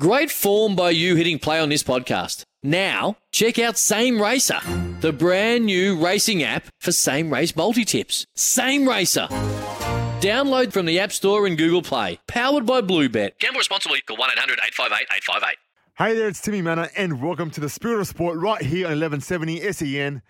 Great form by you hitting play on this podcast. Now, check out Same Racer, the brand new racing app for same race multi tips. Same Racer. Download from the App Store and Google Play. Powered by Bluebet. Gamble responsibly. Call 1 800 858 858. Hey there, it's Timmy Mannah, and welcome to the Spirit of Sport right here on 1170 SEN.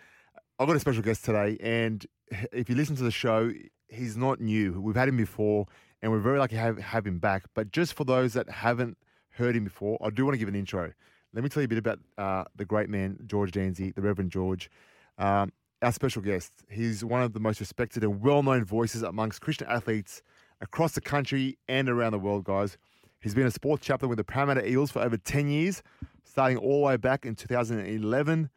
I've got a special guest today, and if you listen to the show, he's not new. We've had him before, and we're very lucky to have, have him back. But just for those that haven't heard him before, I do want to give an intro. Let me tell you a bit about uh, the great man, George Dansey, the Reverend George. Um, our special guest. He's one of the most respected and well known voices amongst Christian athletes across the country and around the world, guys. He's been a sports chaplain with the Parramatta Eels for over 10 years, starting all the way back in 2011.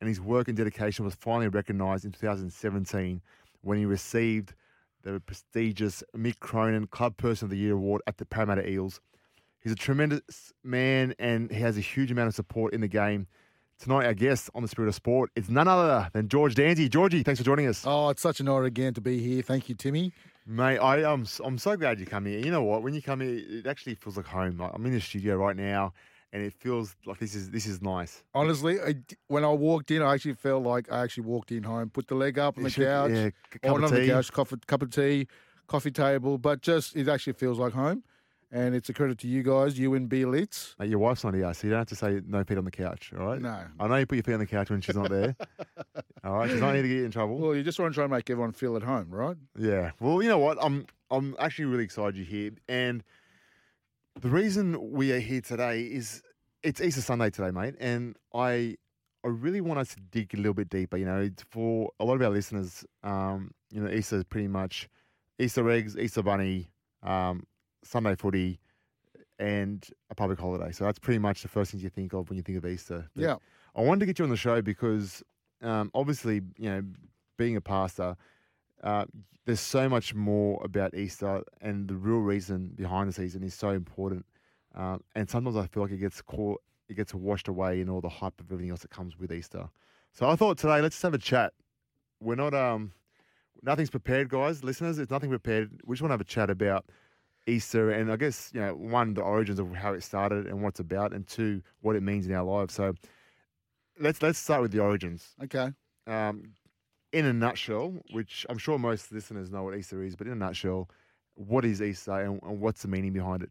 And his work and dedication was finally recognised in 2017 when he received the prestigious Mick Cronin Club Person of the Year award at the Parramatta Eels. He's a tremendous man and he has a huge amount of support in the game. Tonight, our guest on the Spirit of Sport is none other than George Dansey. Georgie, thanks for joining us. Oh, it's such an honour again to be here. Thank you, Timmy. Mate, I, um, I'm, I'm so glad you come here. You know what? When you come here, it actually feels like home. Like I'm in the studio right now and it feels like this is this is nice. Honestly, I, when I walked in, I actually felt like I actually walked in home. Put the leg up on the couch, yeah, cup on the couch, coffee, cup of tea, coffee table. But just it actually feels like home, and it's a credit to you guys, you and B Litz. Mate, your wife's not here, so you don't have to say no feet on the couch, all right? No. I know you put your feet on the couch when she's not there. all right, she's not here to get you in trouble. Well, you just want to try and make everyone feel at home, right? Yeah. Well, you know what? I'm I'm actually really excited you're here, and the reason we are here today is it's Easter Sunday today, mate, and I I really want us to dig a little bit deeper. You know, for a lot of our listeners, um, you know, Easter is pretty much Easter eggs, Easter bunny, um, Sunday footy, and a public holiday. So that's pretty much the first things you think of when you think of Easter. But Yeah. I wanted to get you on the show because um, obviously, you know, being a pastor, uh, there's so much more about Easter, and the real reason behind the season is so important. Um, and sometimes I feel like it gets caught, it gets washed away in all the hype of everything else that comes with Easter. So I thought today, let's just have a chat. We're not, um, nothing's prepared, guys, listeners. It's nothing prepared. We just want to have a chat about Easter, and I guess you know, one, the origins of how it started and what it's about, and two, what it means in our lives. So let's let's start with the origins Okay. um, in a nutshell, which I'm sure most listeners know what Easter is, but in a nutshell, what is Easter and, and what's the meaning behind it?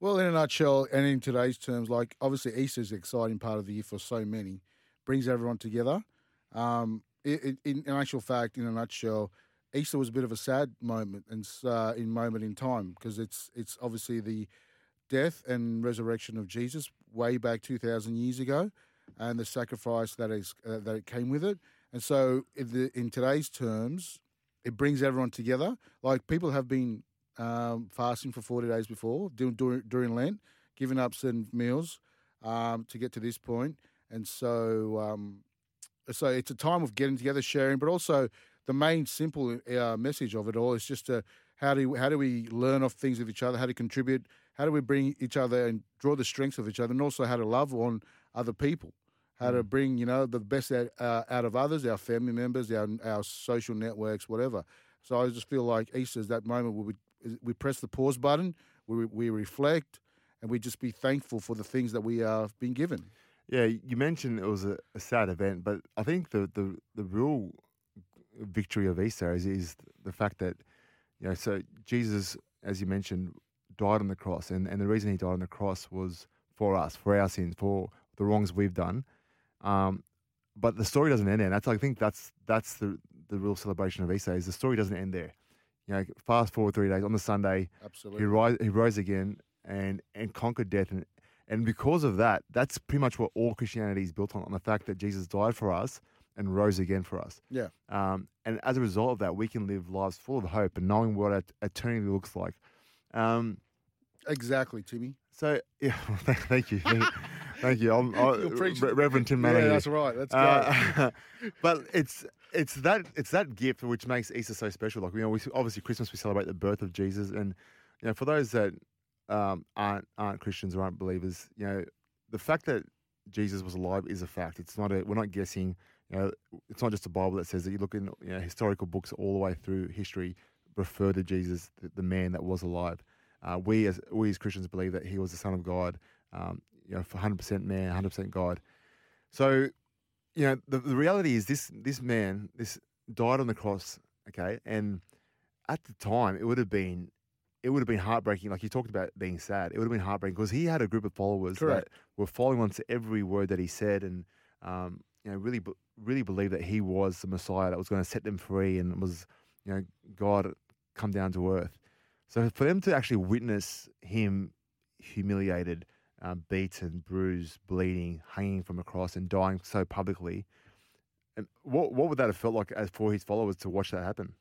Well, in a nutshell, and in today's terms, like obviously Easter is an exciting part of the year for so many, brings everyone together. Um, it, it, in, in actual fact, in a nutshell, Easter was a bit of a sad moment and uh, in moment in time because it's it's obviously the death and resurrection of Jesus way back two thousand years ago, and the sacrifice that is uh, that it came with it. And so, in, the, in today's terms, it brings everyone together. Like people have been um, fasting for 40 days before, doing, during, during Lent, giving up certain meals um, to get to this point. And so, um, so it's a time of getting together, sharing, but also the main simple uh, message of it all is just to, how do how do we learn off things with each other, how to contribute, how do we bring each other and draw the strengths of each other, and also how to love on other people, how to bring you know the best out, uh, out of others, our family members, our our social networks, whatever. So I just feel like Easter is that moment where we we press the pause button, we we reflect, and we just be thankful for the things that we have been given. Yeah, you mentioned it was a, a sad event, but I think the, the, the real victory of Easter is, is the fact that, you know, so Jesus, as you mentioned, died on the cross. And, and the reason he died on the cross was for us, for our sins, for the wrongs we've done. Um, but the story doesn't end there. And that's, I think that's, that's the, the real celebration of Easter is the story doesn't end there. You know, fast forward three days on the Sunday, Absolutely. he rise, he rose again and and conquered death, and and because of that, that's pretty much what all Christianity is built on on the fact that Jesus died for us and rose again for us. Yeah. Um, and as a result of that, we can live lives full of hope and knowing what eternity looks like. Um, Exactly, Timmy. so yeah, thank you, thank you. Thank you. I'm, I, You're. Re- Reverend Tim Yeah, that's right. That's great. Uh, but it's it's that it's that gift which makes Easter so special. Like you know, we obviously Christmas we celebrate the birth of Jesus, and you know, for those that um, aren't aren't Christians or aren't believers, you know, the fact that Jesus was alive is a fact. It's not a we're not guessing. You know, it's not just the Bible that says that. You look in you know, historical books all the way through history refer to Jesus, the, the man that was alive. Uh, we as we as Christians believe that he was the Son of God, um, you know, 100% man, 100% God. So, you know, the, the reality is this this man, this died on the cross, okay, and at the time it would have been it would have been heartbreaking. Like you talked about being sad, it would have been heartbreaking because he had a group of followers Correct. that were following on to every word that he said, and um, you know, really, really believed that he was the Messiah that was going to set them free, and was, you know, God come down to earth. So for them to actually witness him humiliated, um, beaten, bruised, bleeding, hanging from a cross, and dying so publicly, and what what would that have felt like as for his followers to watch that happen?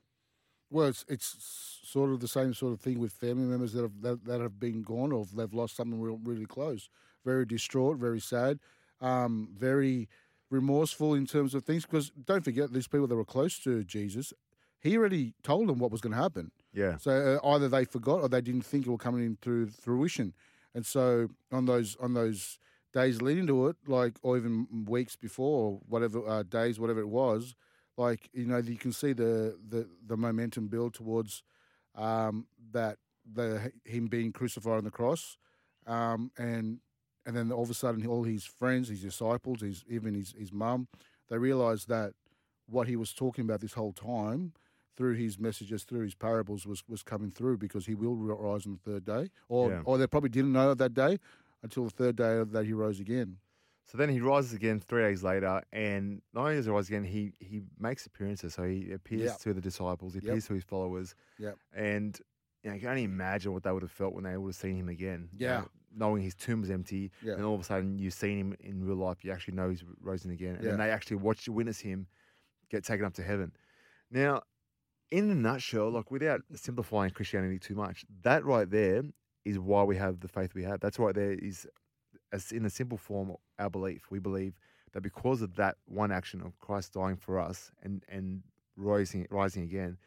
Well, it's it's sort of the same sort of thing with family members that have that, that have been gone or they've lost someone real, really close. Very distraught, very sad, um, very remorseful in terms of things. Because don't forget, these people that were close to Jesus, he already told them what was going to happen. Yeah, So uh, either they forgot or they didn't think it was coming into fruition. And so on those on those days leading to it, like or even weeks before, or whatever uh, days, whatever it was, like you know, you can see the the, the momentum build towards um, that the him being crucified on the cross, um, and and then all of a sudden all his friends, his disciples, his even his his mum, they realised that what he was talking about this whole time through his messages, through his parables, was was coming through because he will rise on the third day, or Yeah. or they probably didn't know that day until the third day that he rose again. So then he rises again three days later, and not only does he rise again, he he makes appearances. So he appears Yep. to the disciples, he Yep. appears to his followers, Yep. and you, know, you can only imagine what they would have felt when they would have seen him again. Yeah. Know, knowing his tomb was empty, Yeah. and all of a sudden you've seen him in real life. You actually know he's risen again, and Yeah. then they actually watch, you witness him get taken up to heaven. Now, in a nutshell, like without simplifying Christianity too much, that right there is why we have the faith we have. That's right there is, as in a simple form, our belief. We believe that because of that one action of Christ dying for us and and rising rising again,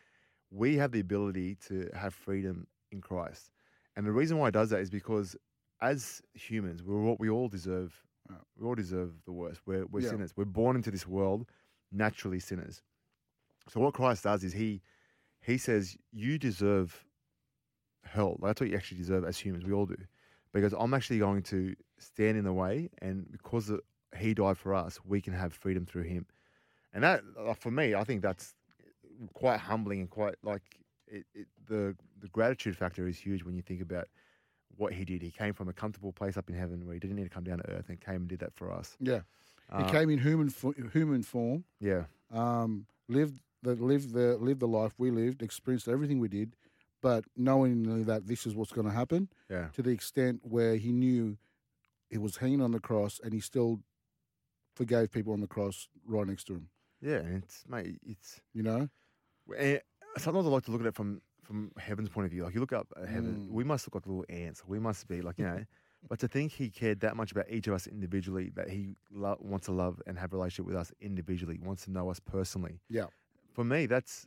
we have the ability to have freedom in Christ. And the reason why it does that is because as humans, we're what we all deserve we all deserve the worst. We're we're Yeah. sinners. We're born into this world naturally sinners. So what Christ does is he he says you deserve hell. That's what you actually deserve as humans. We all do. Because I'm actually going to stand in the way, and because of- he died for us, we can have freedom through him. And that, uh, for me, I think that's quite humbling and quite like it, it, the the gratitude factor is huge when you think about what he did. He came from a comfortable place up in heaven where he didn't need to come down to earth, and came and did that for us. Yeah, he Uh, came in human fo- human form, Yeah, um, lived the lived the lived the life we lived, experienced everything we did, but knowing that this is what's going to happen, yeah, to the extent where he knew he was hanging on the cross and he still forgave people on the cross right next to him. yeah. And it's mate, it's You know, And sometimes I like to look at it from from heaven's point of view. Like you look up at heaven, Mm. we must look like little ants. We must be like you know. but to think he cared that much about each of us individually, that he lo- wants to love and have a relationship with us individually, wants to know us personally. Yeah. For me, that's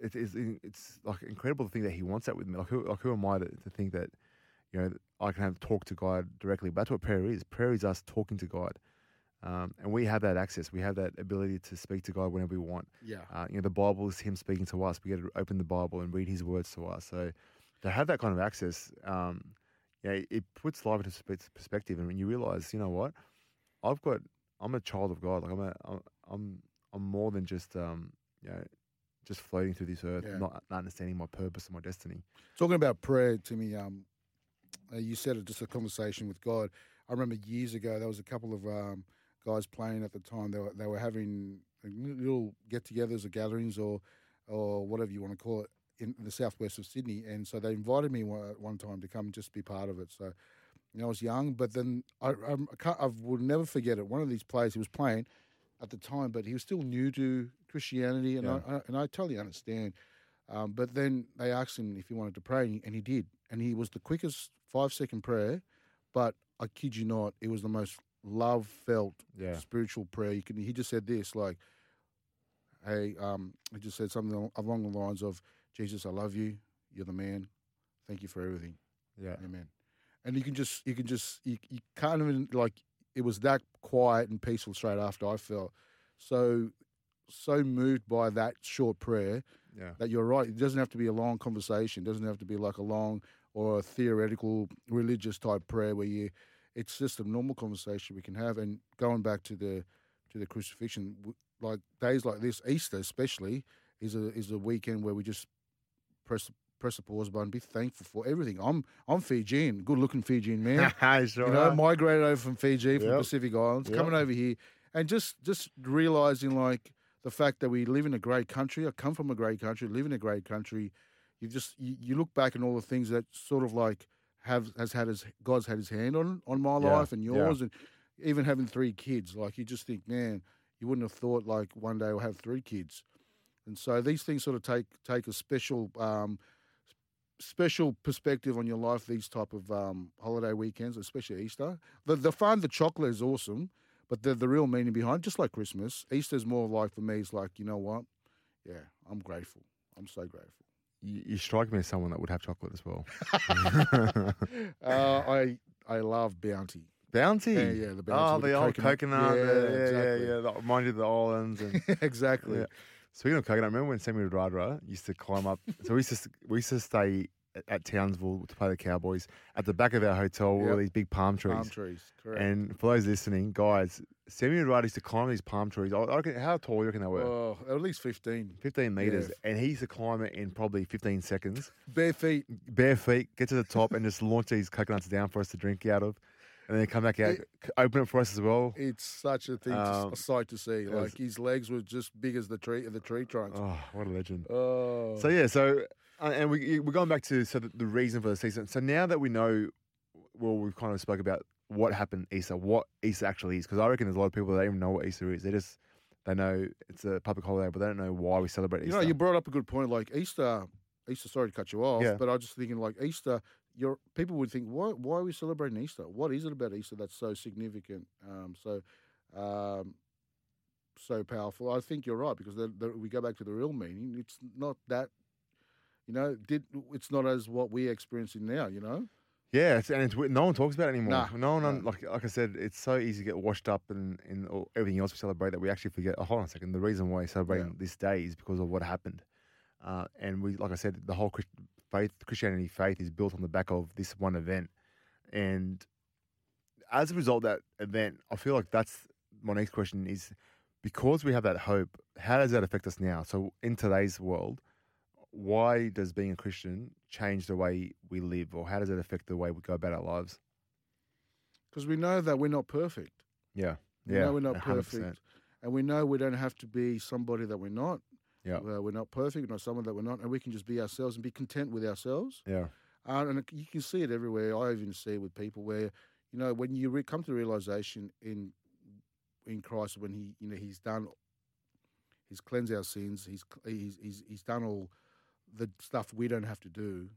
it is it's like incredible to think that he wants that with me. Like who like who am I to, to think that you know I can have talk to God directly? But that's what prayer is. Prayer is us talking to God. Um, and we have that access. We have that ability to speak to God whenever we want. yeah, Uh, you know, the Bible is Him speaking to us. We get to open the Bible and read His words to us. So to have that kind of access, um, yeah, it puts life into perspective. And when you realize, you know what, I've got, I'm a child of God. Like I'm, a, I'm, I'm, more than just, um, you know, just floating through this earth, Yeah. not, not understanding my purpose and my destiny. Talking about prayer to me, um, uh, you said it just a conversation with God. I remember years ago there was a couple of um, guys playing at the time. They were they were having little get-togethers or gatherings or or whatever you want to call it in the southwest of Sydney, and so they invited me one, one time to come and just be part of it. So. You know, I was young, but then I, I, I will never forget it. One of these players he was playing at the time, but he was still new to Christianity, and Yeah. I, I and I totally understand. Um, but then they asked him if he wanted to pray, and he, and he did. And he was the quickest five second prayer, but I kid you not, it was the most love felt Yeah. spiritual prayer. You can. He just said this like, "Hey," um, he just said something along the lines of, "Jesus, I love you. You're the man. Thank you for everything. Yeah. Amen." And you can just, you can just, you, you can't even like. It was that quiet and peaceful straight after I felt. So so moved by that short prayer Yeah. that you're right. It doesn't have to be a long conversation. It doesn't have to be like a long or a theoretical religious type prayer where you. It's just a normal conversation we can have. And going back to the to the crucifixion, like days like this, Easter especially, is a is a weekend where we just press press the pause button, be thankful for everything. I'm I'm Fijian, good looking Fijian man. you know, migrated over from Fiji, from Yep. the Pacific Islands, Yep. coming over here, and just just realizing like the fact that we live in a great country. I come from a great country, live in a great country. You just you, you look back and all the things that sort of like have has had his God's had his hand on on my Yeah, life and yeah. yours, and even having three kids. Like you just think, man, you wouldn't have thought like one day I'll have three kids. And so these things sort of take take a special um, special perspective on your life. These type of um, holiday weekends, especially Easter. The the fun, the chocolate is awesome, but the the real meaning behind, just like Christmas, Easter's more like for me. It's like you know what? Yeah, I'm grateful. I'm so grateful. You, you strike me as someone that would have chocolate as well. Uh, I I love Bounty. Bounty. Yeah, yeah, the Oh, Bounty with the, the old coconut. coconut. Yeah, Yeah, yeah, exactly. yeah, yeah. That reminded you the islands. And exactly. Yeah. Speaking of coconut, remember when Semi Radradra used to climb up? So we used to we used to stay at, Townsville to play the Cowboys. At the back of our hotel were Yep. these big palm trees. Palm trees. Correct. And for those listening, guys, Semi Radradra used to climb these palm trees. I, I reckon, how tall do you reckon they were? oh, at least fifteen. 15 meters. yeah. And he used to climb it in probably 15 seconds. Bare feet. Bare feet, get to the top, and just launch these coconuts down for us to drink out of. And then come back out, It- open it for us as well. It's such a thing, to, Um, a sight to see. was- Like his legs were just big as the tree, the tree trunks. Oh, what a legend. Oh, So yeah, so uh, and we we're going back to so the, the reason for the season. So now that we know, well, we've kind of spoke about what happened Easter, what Easter actually is, because I reckon there's a lot of people that don't even know what Easter is. They just they know it's a public holiday, but they don't know why we celebrate you Easter. know, you brought up a good point. Like Easter, Easter. Sorry to cut you off, Yeah. but I was just thinking, like Easter. Your people would think, why? Why are we celebrating Easter? What is it about Easter that's so significant? Um, so, um, so powerful. I think you're right because the, the, we go back to the real meaning. It's not that. You know, did it's not as what we're experiencing now. You know. yeah, it's, and it's no one talks about it anymore. Nah, no one, un- like like I said, it's so easy to get washed up in in all, everything else we celebrate that we actually forget. Oh, hold on a second. The reason why we're celebrating Yeah. this day is because of what happened, uh, and we, like I said, the whole Christ- faith, Christianity faith, is built on the back of this one event, and as a result of that event, I feel like that's my next question is because we have that hope. How does that affect us now? So in today's world, why does being a Christian change the way we live, or how does it affect the way we go about our lives? Because we know that we're not perfect. Yeah, We yeah, know we're not 100%. perfect. And we know we don't have to be somebody that we're not. Yeah. We're not perfect, we're not someone that we're not. And we can just be ourselves and be content with ourselves. Yeah, Uh, and you can see it everywhere. I even see it with people where, you know, when you re- come to the realization in in Christ, when he, you know, he's done, he's cleansed our sins, he's, he's, he's, he's done all the stuff we don't have to do.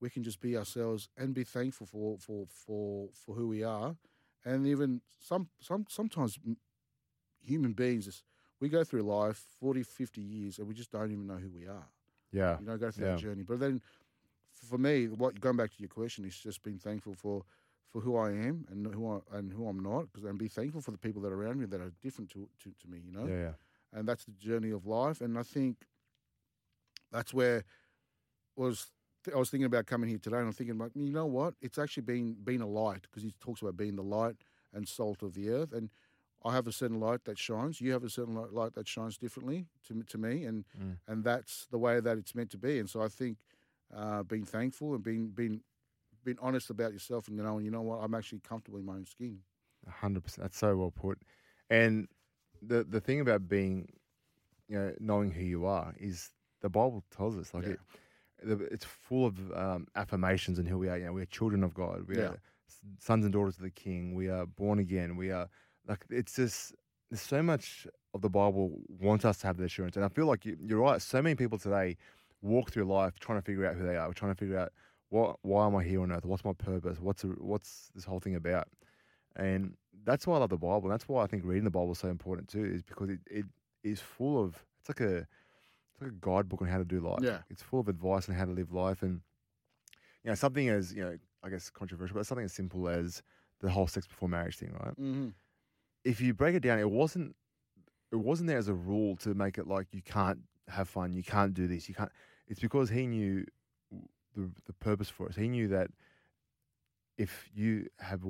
We can just be ourselves and be thankful for, for, for, for who we are. And even some, some, sometimes human beings, just- we go through life 40, 50 years and we just don't even know who we are yeah, you know, go through Yeah. that journey. But then, for me, what going back to your question is just being thankful for for who I am and who I and who I'm not, because and be thankful for the people that are around me that are different to to, to me. You know, yeah, yeah. and that's the journey of life. And I think that's where was I was thinking about coming here today, and I'm thinking, like, you know what? It's actually been being a light because he talks about being the light and salt of the earth, and I have a certain light that shines. You have a certain light, that shines differently to me- to me, and Mm. and that's the way that it's meant to be. And so I think uh, being thankful and being being being honest about yourself and knowing, you know what, I'm actually comfortable in my own skin. hundred percent. That's so well put. And the the thing about being, you know, knowing who you are is the Bible tells us like Yeah. it. It's full of um, affirmations and who we are. You know, we're children of God. We Yeah. are sons and daughters of the King. We are born again. We are like it's just there's so much of the Bible wants us to have the assurance. And I feel like you, you're right. So many people today walk through life trying to figure out who they are. We're trying to figure out what why am I here on earth? What's my purpose? What's a, what's this whole thing about? And that's why I love the Bible. And that's why I think reading the Bible is so important too, is because it, it is full of it's like a it's like a guidebook on how to do life. Yeah. It's full of advice on how to live life and you know, something as, you know, I guess controversial, but something as simple as the whole sex before marriage thing, right? Mm-hmm. If you break it down, it wasn't it wasn't there as a rule to make it like you can't have fun, you can't do this, you can't. It's because he knew the the purpose for us. He knew that if you have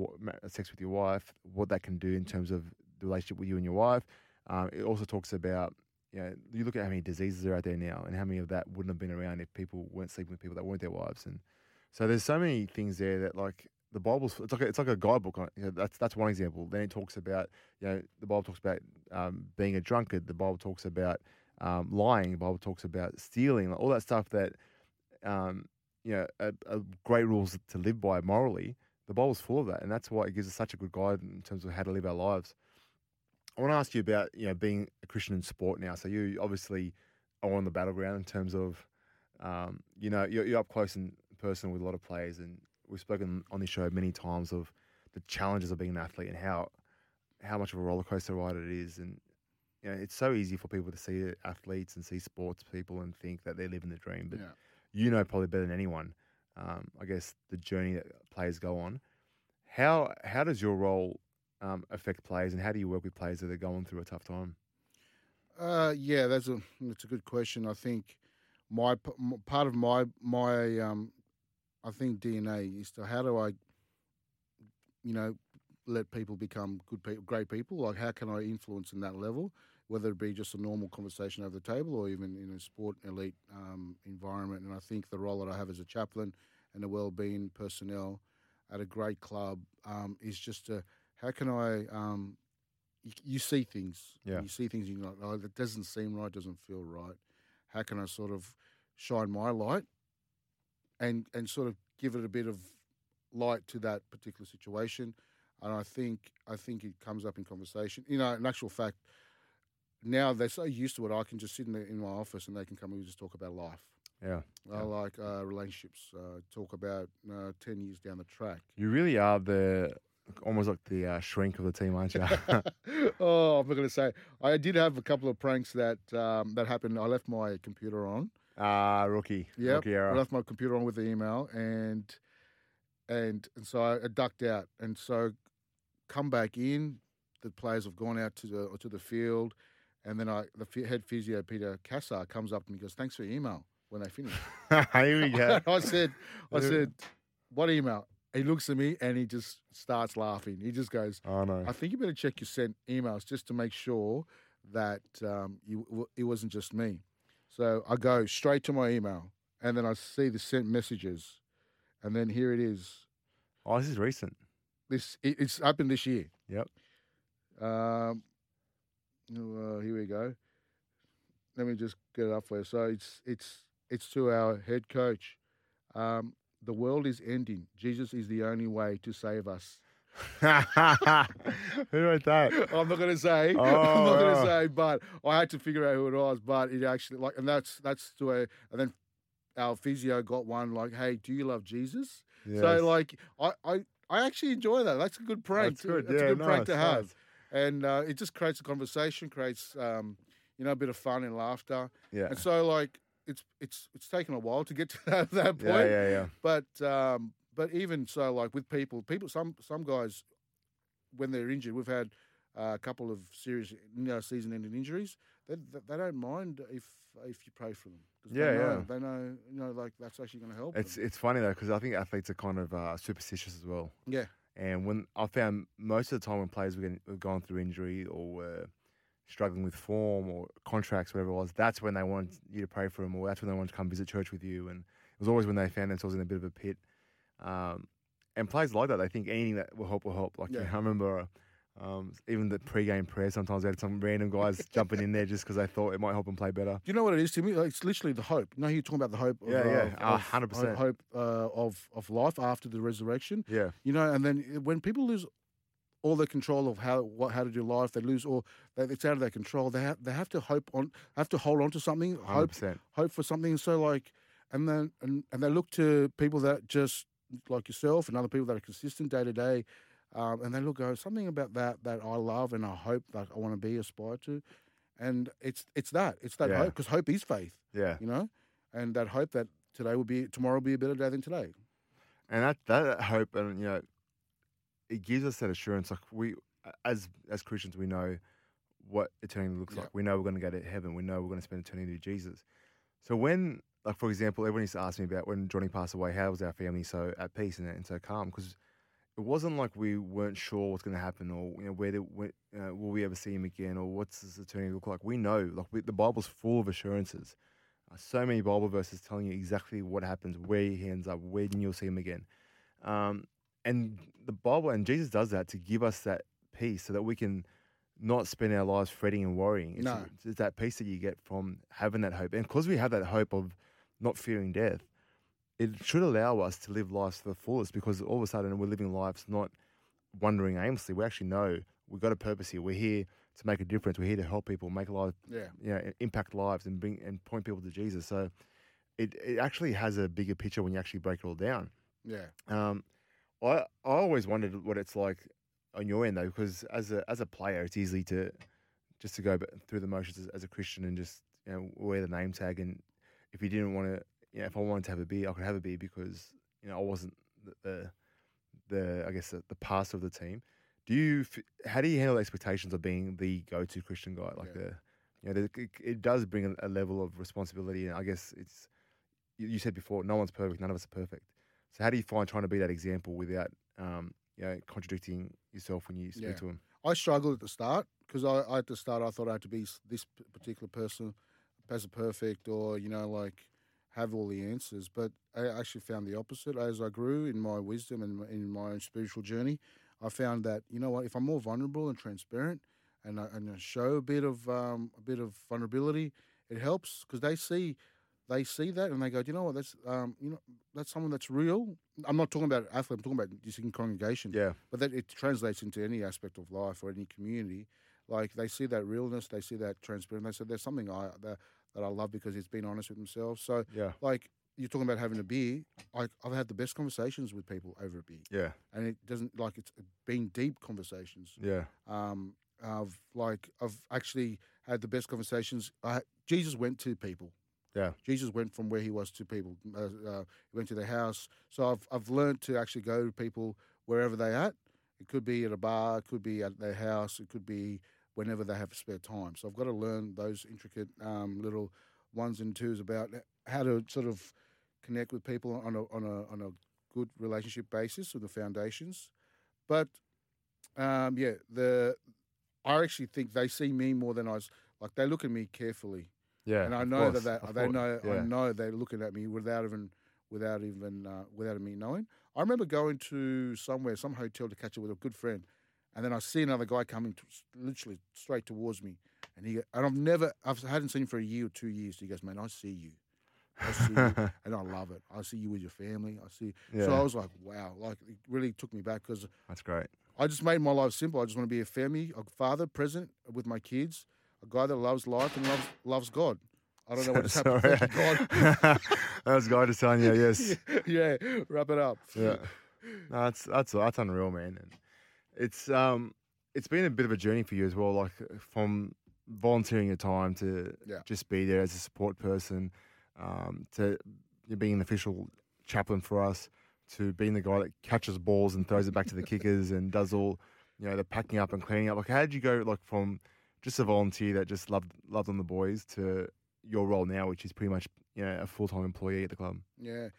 sex with your wife, what that can do in terms of the relationship with you and your wife. Um, it also talks about you know you look at how many diseases are out there now, and how many of that wouldn't have been around if people weren't sleeping with people that weren't their wives, and so there's so many things there that like the Bible's it's like a, it's like a guidebook. on- You know, that's that's one example. Then it talks about you know the Bible talks about um, being a drunkard. The Bible talks about um, lying. The Bible talks about stealing. All that stuff that um, you know are, are great rules to live by morally. The Bible's full of that, and that's why it gives us such a good guide in terms of how to live our lives. I want to ask you about you know being a Christian in sport now. So you obviously are on the battleground in terms of um, you know you're, you're up close and personal with a lot of players, and we've spoken on this show many times of the challenges of being an athlete and how how much of a roller coaster ride it is, and you know it's so easy for people to see athletes and see sports people and think that they're living the dream, but yeah. you know probably better than anyone. Um, I guess the journey that players go on. How how does your role um, affect players, and how do you work with players that are going through a tough time? Uh, yeah, that's a that's a good question. I think my part of my my um, I think DNA is to how do I, you know, let people become good people, great people. Like how can I influence in that level, whether it be just a normal conversation over the table or even in a sport elite um, environment. And I think the role that I have as a chaplain and a well-being personnel at a great club um, is just to how can I um, you, you see things. Yeah. You see things and you're like, oh, that doesn't seem right, doesn't feel right. How can I sort of shine my light and and sort of give it a bit of light to that particular situation? And I think I think it comes up in conversation. You know, in actual fact, now they're so used to it. I can just sit in, the, in my office and they can come and just talk about life. Yeah, I like uh, relationships. Uh, talk about uh, ten years down the track. you really are the almost like the uh, shrink of the team, aren't you? oh, I'm not going to say. I did have a couple of pranks that um, that happened. I left my computer on. Ah, rookie. Yeah, rookie I left my computer on with the email, and and and so I ducked out, and so come back in. The players have gone out to the to the field, and then I the head physio Peter Cassar comes up to me and goes, "Thanks for your email." When they finish, Here we go. I said, "I said, what email?" He looks at me and he just starts laughing. He just goes, Oh no. I think you better check your sent emails just to make sure that um, you it wasn't just me. So I go straight to my email, and then I see the sent messages, and then here it is. Oh, this is recent. This it, it's happened this year. Yep. Um, uh, here we go. Let me just get it up for you. So it's it's it's to our head coach. Um, the world is ending. Jesus is the only way to save us. Who wrote that? I'm not going to say. I'm Oh, not going to wow. say, but I had to figure out who it was. But it actually like, and that's that's the way. And then our physio got one like, "Hey, do you love Jesus?" Yes. So like, I, I I actually enjoy that. That's a good prank. That's good. That's yeah, a good prank nice, to have, and uh, it just creates a conversation, creates um, you know, a bit of fun and laughter. Yeah. And so like, it's it's it's taken a while to get to that, that point. Yeah, yeah, yeah. But um, but even so, like with people, people some some guys when they're injured, we've had uh, a couple of serious you know, season-ending injuries. They, they they don't mind if if you pray for them. Yeah, they know, yeah. They know you know like that's actually going to help. It's them. it's funny though because I think athletes are kind of uh, superstitious as well. yeah, And when I found most of the time when players were, getting, were going through injury or were struggling with form or contracts, whatever it was, that's when they wanted you to pray for them, or that's when they wanted to come visit church with you. And it was always when they found themselves in a bit of a pit. Um, and players like that, they think anything that will help will help. Like Yeah. I remember. Um, even the pre-game prayer, sometimes they had some random guys jumping in there just because they thought it might help them play better. Do you know what it is to me? It's literally the hope. You know, you're talking about the hope. Of, Yeah, yeah. Ah, of- 100%. of Hope uh, of of life after the resurrection. Yeah, You know, and then when people lose all the control of how what how to do life, they lose all. They, it's out of their control. They have they have to hope on have to hold on to something. Hope percent. hope for something. So like, and then and, and they look to people that just like yourself and other people that are consistent day to day, um, and they look go something about that that I love and I hope that I want to be aspire to, and it's it's that it's that Yeah. hope because hope is faith, Yeah, you know, and that hope that today will be tomorrow will be a better day than today. and that that hope and you know it gives us that assurance like we as as christians we know what eternity looks Yeah. like. We know we're going to go to heaven. We know we're going to spend eternity with Jesus. So when, like for example, everyone used to ask me about when Johnny passed away, how was our family so at peace and, and so calm? Because it wasn't like we weren't sure what's going to happen or you know where, the, where uh, will we ever see him again or what's this eternity look like. We know, like we, the Bible's full of assurances. Uh, so many Bible verses telling you exactly what happens, where he ends up, when you'll see him again. Um, and the Bible and Jesus does that to give us that peace so that we can not spend our lives fretting and worrying. It's, No. it's that peace that you get from having that hope. And because we have that hope of not fearing death, it should allow us to live lives to the fullest because all of a sudden we're living lives not wandering aimlessly. We actually know we've got a purpose here. We're here to make a difference. We're here to help people, make a life, Yeah. you know, impact lives and bring and point people to Jesus. So it, it actually has a bigger picture when you actually break it all down. Yeah. Um, I I always wondered what it's like on your end though, because as a as a player, it's easy to just to go through the motions as, as a Christian and just you know wear the name tag. And if you didn't want to, you know, if I wanted to have a beer, I could have a beer because you know I wasn't the the, the I guess the, the pastor of the team. Do you how do you handle the expectations of being the go to Christian guy? Like Yeah. the you know, the, it, it does bring a, a level of responsibility, and I guess it's you, you said before, no one's perfect, none of us are perfect. So how do you find trying to be that example without, um, you know, contradicting yourself when you speak Yeah. to them? I struggled at the start because I, I at the start I thought I had to be this particular person, as a perfect or you know like have all the answers. But I actually found the opposite. As I grew in my wisdom and in my own spiritual journey, I found that you know what if I'm more vulnerable and transparent and I, and I show a bit of um, a bit of vulnerability, it helps because they see they see that and they go, "Do you know what? That's um, you know that's someone that's real. I'm not talking about athlete. I'm talking about just in congregation Yeah, but that it translates into any aspect of life or any community. Like they see that realness, they see that transparency. They say there's something I that, that I love because he's been honest with himself. So yeah, like you're talking about having a beer, I, I've had the best conversations with people over a beer, yeah, and it doesn't like it's been deep conversations. yeah, Um, I've like I've actually had the best conversations. I, Jesus went to people. Yeah. Jesus went from where he was to people. Uh, uh, he went to their house. So I've I've learned to actually go to people wherever they at. It could be at a bar. It could be at their house. It could be whenever they have spare time. So I've got to learn those intricate um, little ones and twos about how to sort of connect with people on a on a on a good relationship basis with the foundations. But um, yeah, the I actually think they see me more than I was. Like they look at me carefully, yeah. and I know course, that they, they know. Yeah. I know they're looking at me without even without even uh, without me knowing. I remember going to somewhere, some hotel to catch up with a good friend, and then I see another guy coming to, literally straight towards me, and he and I've never I've hadn't seen him for a year or two years. He goes, "Man, I see you." I see you, and I love it. I see you with your family. I see. Yeah. So I was like, wow, like it really took me back because That's great. I just made my life simple. I just want to be a family, a father present with my kids, a guy that loves life and loves loves God. I don't know what's has happened. Sorry. Thank you, that was guy just telling you, yes. God. yeah, wrap it up. Yeah. No, that's that's that's unreal, man. And it's um it's been a bit of a journey for you as well, like from volunteering your time to Yeah. just be there as a support person, um, to you being an official chaplain for us, to being the guy that catches balls and throws it back to the kickers and does all you know the packing up and cleaning up. Like, how did you go like from just a volunteer that just loved loved on the boys to your role now, which is pretty much you know a full time employee at the club? Yeah.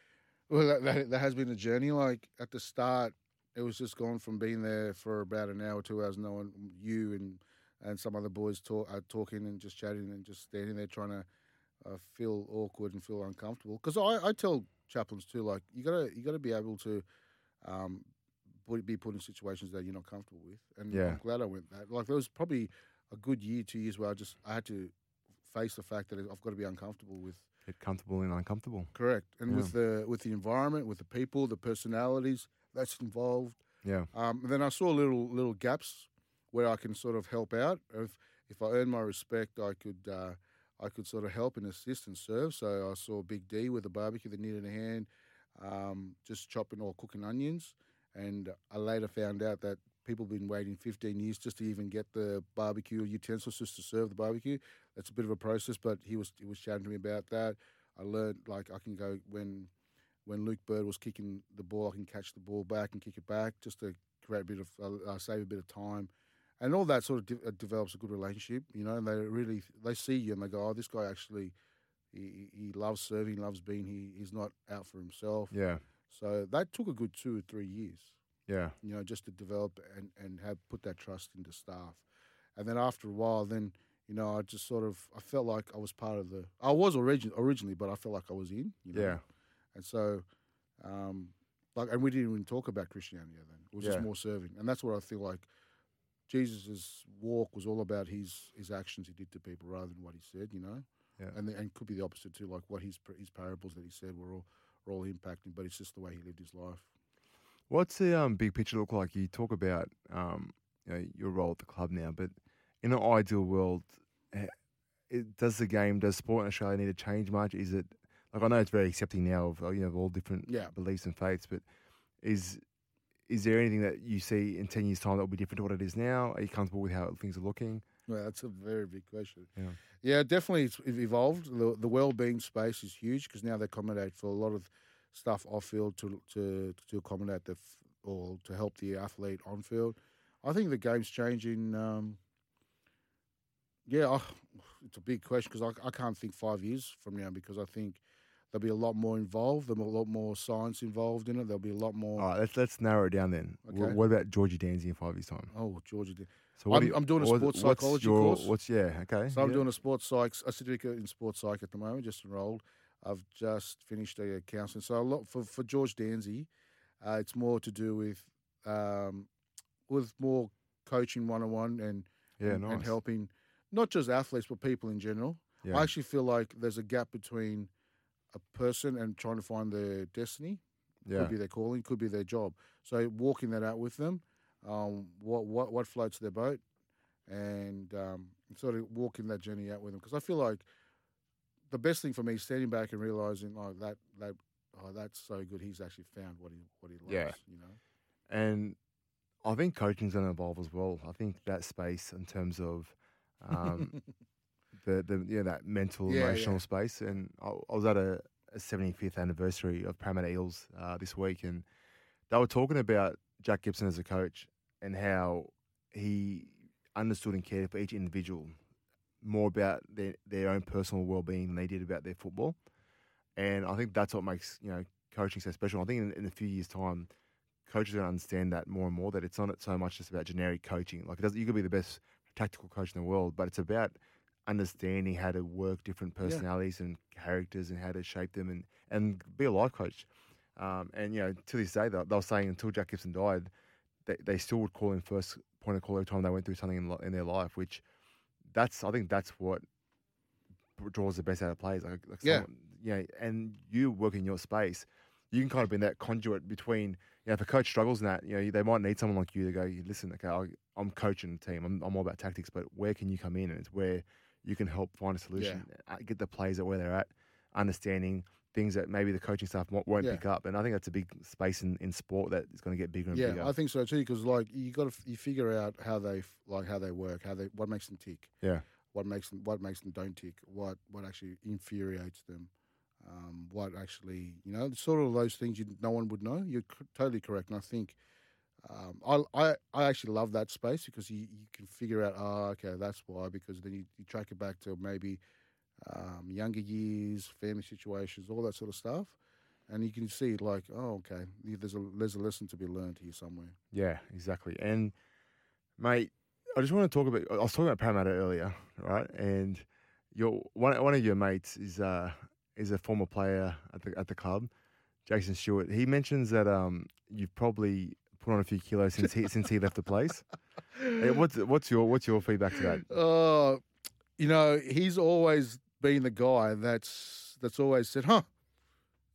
Well, that, that, that has been a journey. Like at the start, it was just going from being there for about an hour, two hours, knowing you and and some other boys talk, uh, talking and just chatting and just standing there trying to uh, feel awkward and feel uncomfortable. Because I, I tell chaplains too, like you gotta you gotta be able to um, be put in situations that you're not comfortable with. And Yeah. I'm glad I went that. Like there was probably a good year, two years where I just I had to face the fact that I've got to be uncomfortable with Get comfortable and uncomfortable. Correct, and Yeah. with the with the environment, with the people, the personalities that's involved. Yeah. Um, and then I saw little little gaps where I can sort of help out. If if I earn my respect, I could uh, I could sort of help and assist and serve. So I saw Big D with a barbecue that needed a hand, um, just chopping or cooking onions. And I later found out that people have been waiting 15 years just to even get the barbecue utensils just to serve the barbecue. That's a bit of a process, but he was he was chatting to me about that. I learned like I can go when when Luke Burt was kicking the ball, I can catch the ball back and kick it back just to create a bit of uh, uh, save a bit of time. and all that sort of de- uh, develops a good relationship. You know, and they really they see you and they go, "Oh, this guy actually." He, he loves serving, loves being here. He's not out for himself. Yeah. So that took a good two or three years Yeah. you know, just to develop and, and have put that trust into staff. And then after a while, then, you know, I just sort of, I felt like I was part of the, I was origin, originally, but I felt like I was in, you know. Yeah. And so, um, like, and we didn't even talk about Christianity then. It was Yeah. just more serving. And that's what I feel like Jesus' walk was all about his, his actions he did to people rather than what he said, you know. Yeah. And, the, and could be the opposite too, like what his, his parables that he said were all, were all impacting, but it's just the way he lived his life. What's the um, big picture look like? You talk about um, you know, your role at the club now, but in an ideal world, eh, it, does the game, does sport in Australia need to change much? Is it like I know it's very accepting now of you know of all different Yeah. beliefs and faiths, but is is there anything that you see in ten years' time that will be different to what it is now? Are you comfortable with how things are looking? Well, that's a very big question. Yeah. Yeah, definitely it's it's evolved. The, the well-being space is huge because now they accommodate for a lot of stuff off field to to to accommodate the f- or to help the athlete on field. I think the game's changing. Um, yeah, I, it's a big question because I, I can't think five years from now because I think there'll be a lot more involved. There'll be a lot more science involved in it. There'll be a lot more. All right, let's let's narrow it down then. Okay. What about Georgie Dansey in five years' time? Oh, Georgie. did. So I'm- do you- I'm doing a sports psychology your- course. What's yeah okay? So I'm yeah. doing a sports psych, a certificate in sports psych at the moment, just enrolled. I've just finished a counselling. So a lot for, for George Dansey, uh, it's more to do with um, with more coaching one on one and yeah and, nice and helping not just athletes but people in general. Yeah. I actually feel like there's a gap between a person and trying to find their destiny. yeah Could be their calling, could be their job. So walking that out with them, um, what what what floats their boat, and um, sort of walking that journey out with them. Because I feel like the best thing for me is standing back and realizing, oh, that that oh, that's so good. He's actually found what he what he loves. Yeah. You know. And I think coaching's going to evolve as well. I think that space in terms of um, the the yeah that mental Yeah, emotional yeah. space. And I, I was at a, a 75th anniversary of Parramatta Eels uh, this week, and they were talking about Jack Gibson as a coach and how he understood and cared for each individual more about their their own personal well being than they did about their football. And I think that's what makes you know coaching so special. I think in, in a few years' time, coaches are going to understand that more and more. That it's not so much just about generic coaching. Like it doesn't, you could be the best tactical coach in the world, but it's about understanding how to work different Yeah. personalities and characters and how to shape them and and be a life coach. Um, and you know, to this day, they, they were saying until Jack Gibson died, they, they still would call him first point of call every time they went through something in, in their life. Which that's I think that's what draws the best out of players. Like, like Yeah. someone- you know, and you work in your space, you can kind of be that conduit between. You know, if a coach struggles in that, you know, they might need someone like you to go. Listen, okay, I, I'm coaching the team. I'm, I'm all about tactics, but where can you come in? And it's where you can help find a solution, uh, get the players at where they're at, understanding things that maybe the coaching staff won't, won't Yeah. pick up. And I think that's a big space in, in sport that is going to get bigger and Yeah, bigger. I think so too. Because like you got to you figure out how they f- like how they work, how they what makes them tick. Yeah. What makes them what makes them don't tick. What what actually infuriates them. Um, what actually you know sort of those things you no one would know. You're c- totally correct, and I think. Um, I, I I actually love that space because you, you can figure out oh okay that's why because then you, you track it back to maybe um, younger years, family situations, all that sort of stuff, and you can see like oh okay there's a there's a lesson to be learned here somewhere. Yeah, exactly. And mate, I just want to talk about. I was talking about Parramatta earlier, right? And your one one of your mates is uh is a former player at the at the club, Jason Stewart. He mentions that um you've probably put on a few kilos since he since he left the place. Hey, what's what's your what's your feedback to that? Uh, you know, he's always been the guy that's that's always said, "Huh,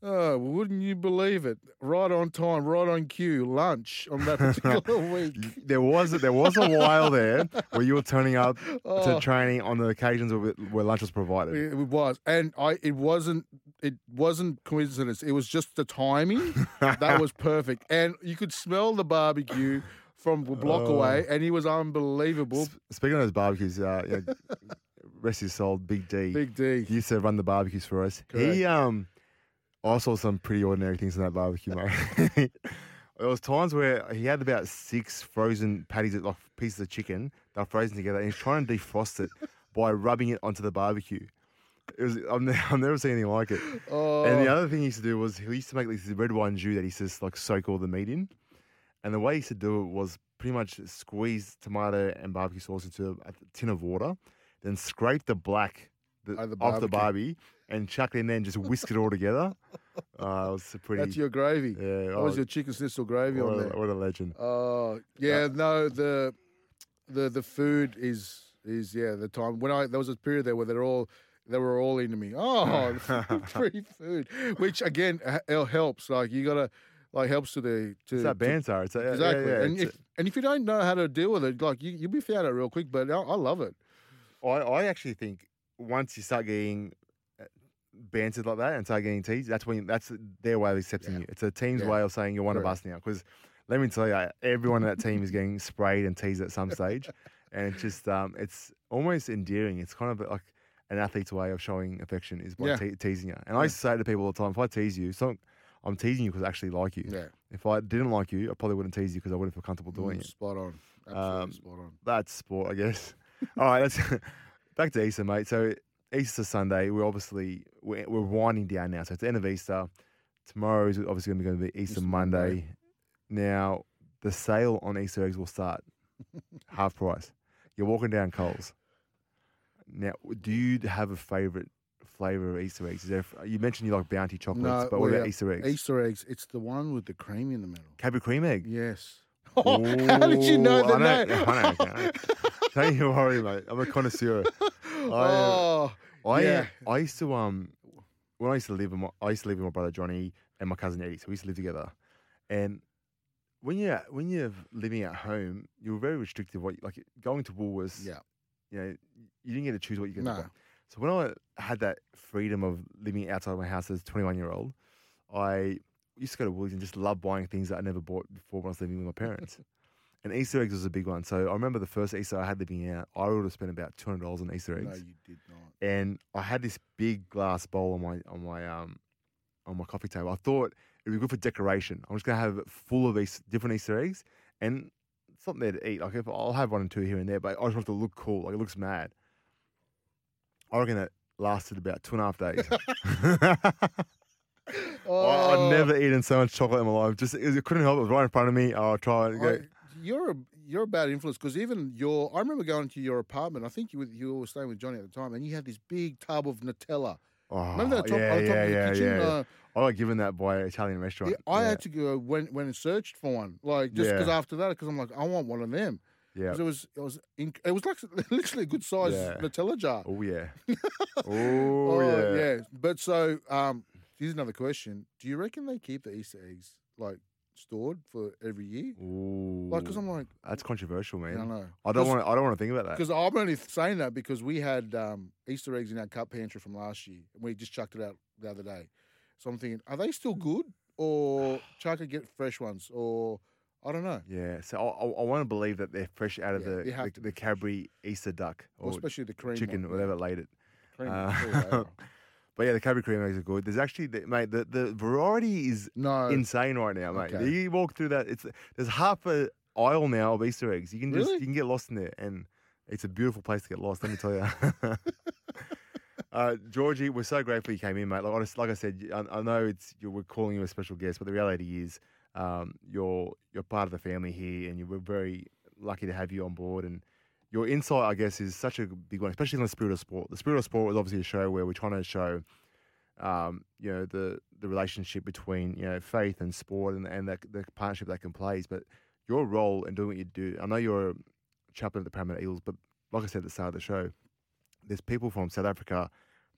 oh, wouldn't you believe it? Right on time, right on cue, lunch on that particular week." There was there was a while there where you were turning up to Oh. training on the occasions where, where lunch was provided. It was, and I. It wasn't. It wasn't coincidence. It was just the timing that was perfect, and you could smell the barbecue from a block Oh. away, and he was unbelievable. S- Speaking of those barbecues, uh, know, rest his soul, Big D. Big D. He used to run the barbecues for us. Correct. He um, I saw some pretty ordinary things in that barbecue, mate. There was times where he had about six frozen patties, like pieces of chicken, that were frozen together, and he's trying to defrost it by rubbing it onto the barbecue. It was I've, ne- I've never seen anything like it. Oh, And the other thing he used to do was he used to make this red wine jus that he used to like soak all the meat in. And the way he used to do it was pretty much squeeze tomato and barbecue sauce into a tin of water, then scrape the black the, Oh, the off the barbie and chuck it in there and just whisk it all together. Uh, it was pretty. that's your gravy. yeah, That oh, was your chicken schnitzel gravy on a, there. what a legend. Oh yeah, no the the the food is is yeah the time when I there was a period there where they're all they were all into me. Oh, free food, which again it helps. Like you gotta like helps to the to It's that banter. It's a, yeah, exactly. Yeah, and it's if and if you don't know how to deal with it, like you you'll be found out real quick. But I, I love it. I, I actually think once you start getting uh, bantered like that and start getting teased, that's when that's their way of accepting Yeah. you. It's a team's Yeah. way of saying you're one of us now. Because let me tell you, everyone in that team is getting sprayed and teased at some stage, and it's just um, it's almost endearing. It's kind of like an athlete's way of showing affection is by Yeah. te- teasing you. And I used to say to people all the time, if I tease you, so I'm teasing you because I actually like you. Yeah, If I didn't like you, I probably wouldn't tease you because I wouldn't feel comfortable doing Mm, it. spot on. Absolutely Um, spot on. That's sport, I guess. All right, let's back to Easter, mate. So Easter Sunday, we're obviously we're, we're winding down now. So it's the end of Easter. Tomorrow is obviously going to be Easter, Easter Monday. Monday. Now the sale on Easter eggs will start half price. You're walking down Coles. Now, do you have a favourite flavour of Easter eggs? Is there, you mentioned you like Bounty chocolates, No, but what well, about yeah, Easter eggs? Easter eggs. It's the one with the cream in the middle. Cadbury cream egg. Yes. how did you know the I name? know, I know, I know. Don't you worry, mate. I'm a connoisseur. oh, I Yeah. I used to um when I used to live with my I used to live with my brother Johnny and my cousin Eddie, so we used to live together. And when you are when you're living at home, you're very restrictive. What like going to Woolworths, yeah. you know, you didn't get to choose what you get No. to buy. So when I had that freedom of living outside my house as a 21 year old, I used to go to Woolies and just love buying things that I never bought before when I was living with my parents. and Easter eggs was a big one. So I remember the first Easter I had living out, I would have spent about $200 on Easter eggs No, you did not. and I had this big glass bowl on my on my um on my coffee table. I thought it'd be good for decoration. I'm just gonna have it full of these different Easter eggs and something there to eat. Like if I'll have one or two here and there, but I just want it to look cool. Like it looks mad. I reckon it lasted about two and a half days. Oh, I- I'd never eaten so much chocolate in my life. Just it, couldn't help. It was right in front of me. I'll try it. Go. I- you're a you're a bad influence because even your I remember going to your apartment. I think you were, you were staying with Johnny at the time, and you had this big tub of Nutella. Oh, Remember that top, yeah, on the top yeah, yeah, kitchen? yeah. Uh, I got given that by an Italian yeah, restaurant. I yeah. had to go went went and searched for one, like just because Yeah. after that, because I'm like, I want one of them. yeah. it was it was inc- it was like literally a good size Yeah. Nutella jar. Oh yeah. oh, yeah. But so um, here's another question: Do you reckon they keep the Easter eggs like stored for every year? Ooh. Like, because I'm like, That's controversial, man. I don't know. I don't want. I don't want to think about that. Because I'm only saying that because we had um, Easter eggs in our cup pantry from last year, and we just chucked it out the other day. So I'm thinking, are they still good, or try to get fresh ones, or I don't know. Yeah. So I, I, I want to believe that they're fresh out of Yeah, the, the the Cadbury Easter duck Or or especially the cream chicken, one, whatever laid it. Cream Uh, whatever. But yeah, the Cadbury cream eggs are good. There's actually, the, mate, the, the variety is no, insane right now, mate. Okay. You walk through that, it's there's half a aisle now of Easter eggs. You can just Really? you can get lost in there, and it's a beautiful place to get lost. Let me tell you. Uh, Georgie, we're so grateful you came in, mate. Like, honest, like I said, I, I know it's you, we're calling you a special guest, but the reality is, um, you're you're part of the family here, and you, we're very lucky to have you on board. And your insight, I guess, is such a big one, especially on the spirit of sport. The spirit of sport is obviously a show where we're trying to show, um, you know, the the relationship between you know faith and sport, and and the, the partnership that can plays. But your role in doing what you do, I know you're a chaplain of the Parramatta Eagles, but like I said at the start of the show, there's people from South Africa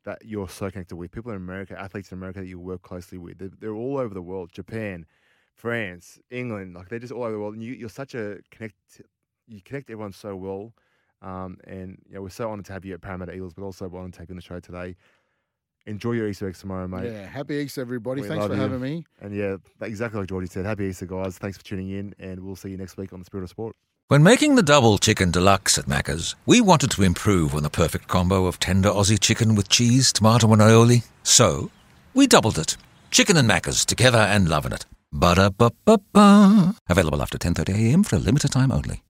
that you're so connected with, people in America, athletes in America that you work closely with. They're, they're all over the world, Japan, France, England, like they're just all over the world. And you, you're such a connect, you connect everyone so well. Um, and you know, we're so honoured to have you at Parramatta Eagles, but also honoured to have you on the show today. Enjoy your Easter eggs tomorrow, mate. yeah. Happy Easter, everybody. We Thanks for you. having me. And yeah, exactly like Geordie said, happy Easter, guys. Thanks for tuning in, and we'll see you next week on the Spirit of Sport. When making the double chicken deluxe at Macca's, we wanted to improve on the perfect combo of tender Aussie chicken with cheese, tomato, and aioli. So, we doubled it. Chicken and Macca's together and loving it. Ba-da-ba-ba-ba. Available after 10.30am for a limited time only.